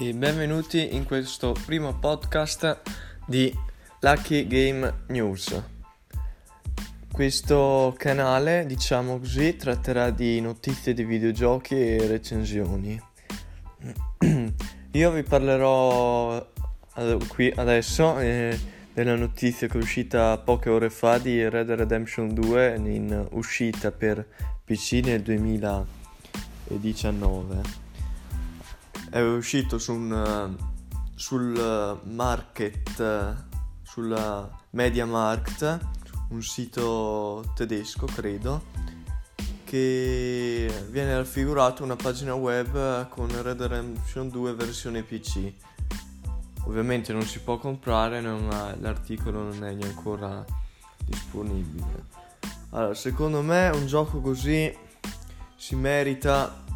e benvenuti in questo primo podcast di Lucky Game News. Questo canale, diciamo così, tratterà di notizie di videogiochi e recensioni. Io vi parlerò qui adesso eh, della notizia che è uscita poche ore fa di Red Dead Redemption 2 in uscita per PC nel 2019 è uscito su un, sul market, sulla Media Markt, un sito tedesco credo, che viene raffigurato una pagina web con Red Redemption 2 versione PC. Ovviamente non si può comprare, non l'articolo non è ancora disponibile. Allora, secondo me un gioco così si merita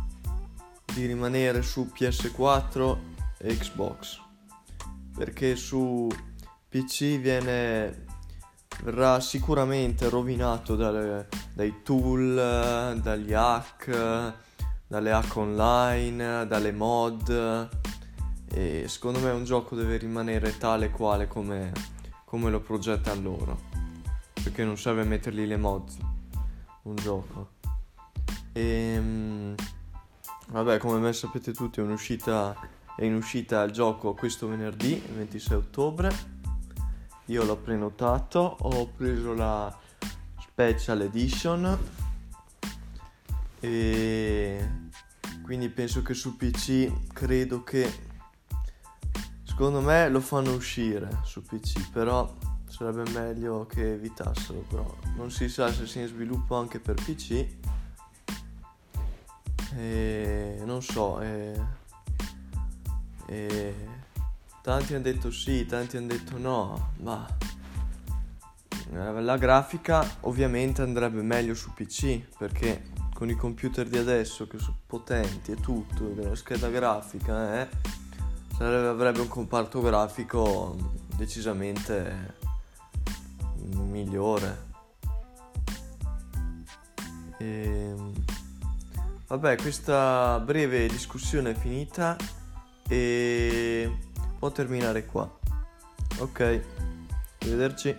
di rimanere su PS4 e Xbox. Perché su PC viene verrà sicuramente rovinato dalle, dai tool, dagli hack, dalle hack online, dalle mod. E secondo me un gioco deve rimanere tale quale come, come lo progettano loro. Perché non serve mettergli le mod un gioco. E, ehm, Vabbè, come ben sapete tutti è è in uscita il gioco questo venerdì, 26 ottobre. Io l'ho prenotato, ho preso la Special Edition e quindi penso che su PC credo che secondo me lo fanno uscire su PC, però sarebbe meglio che evitassero, però non si sa se sia in sviluppo anche per PC e non so, e, e tanti hanno detto sì, tanti hanno detto no, ma eh, la grafica ovviamente andrebbe meglio su PC perché con i computer di adesso che sono potenti e tutto, la scheda grafica eh, sarebbe, avrebbe un comparto grafico decisamente migliore. E Vabbè, questa breve discussione è finita e può terminare qua. Ok, arrivederci.